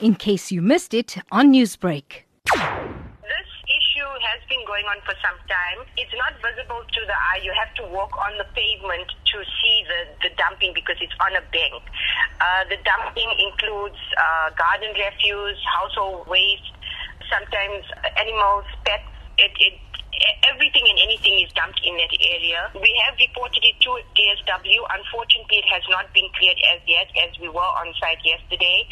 in case you missed it on Newsbreak. This issue has been going on for some time. It's not visible to the eye. You have to walk on the pavement to see the, the dumping because it's on a bank. Uh, the dumping includes uh, garden refuse, household waste, sometimes animals, pets. It, it everything and anything is dumped in that area. We have reported it to DSW. Unfortunately, it has not been cleared as yet, as we were on site yesterday,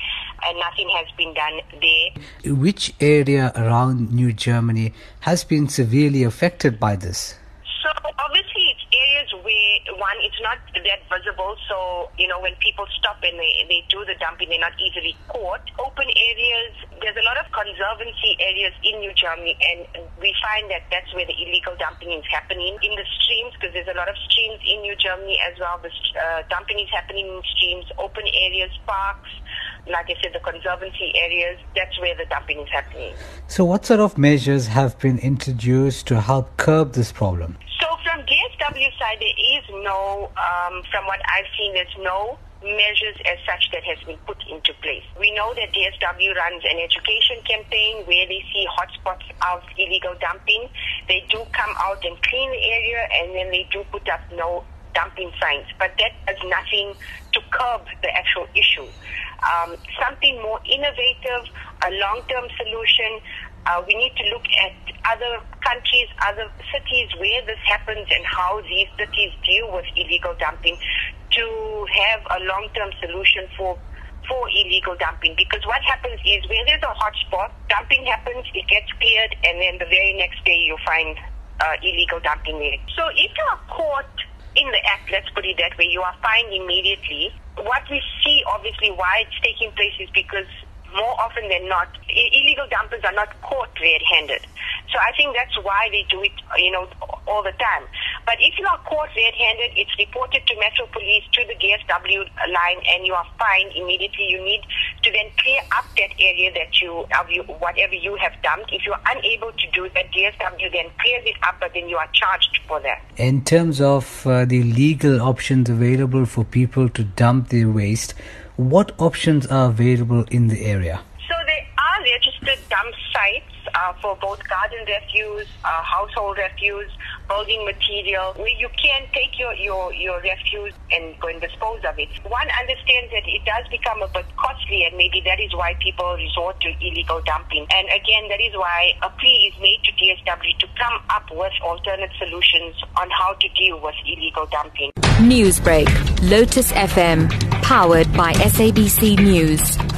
and nothing has been done there. Which area around New Germany has been severely affected by this? So obviously, it's areas where one, it's not that visible. So you know, when people stop and they they do the dumping, they're not easily caught. Open areas. There's a lot of conservancy areas in New Germany, and we find that that's where the illegal dumping is happening in the streams because there's a lot of streams in New Germany as well. The uh, dumping is happening in streams, open areas, parks like I said, the conservancy areas, that's where the dumping is happening. So, what sort of measures have been introduced to help curb this problem? So, from DSW side, there is no, um, from what I've seen, there's no measures as such that has been put into place. We know that DSW runs an education campaign where they see hotspots of illegal dumping. They do come out and clean the area and then they do put up no dumping signs, but that does nothing curb the actual issue. Um, something more innovative, a long-term solution. Uh, we need to look at other countries, other cities where this happens and how these cities deal with illegal dumping to have a long-term solution for for illegal dumping because what happens is where there's a hot spot, dumping happens, it gets cleared, and then the very next day you find uh, illegal dumping there. So if are caught in the act, let's put it that way, you are fined immediately. What we see, obviously, why it's taking place is because more often than not, illegal dumpers are not caught red-handed. So I think that's why they do it, you know, all the time. But if you are caught red-handed, it's reported to Metro Police, to the DSW line, and you are fined immediately. You need to then clear up that area that you, you whatever you have dumped. If you are unable to do that, DSW then clears it up, but then you are charged for that. In terms of uh, the legal options available for people to dump their waste, what options are available in the area? So there are registered dump sites uh, for both garden refuse, uh, household refuse, building material, where you can take your, your, your refuse and go and dispose of it. One understands that it does become a bit costly, and maybe that is why people resort to illegal dumping. And again, that is why a plea is made to DSW to come up with alternate solutions on how to deal with illegal dumping. Newsbreak, Lotus FM, powered by SABC News.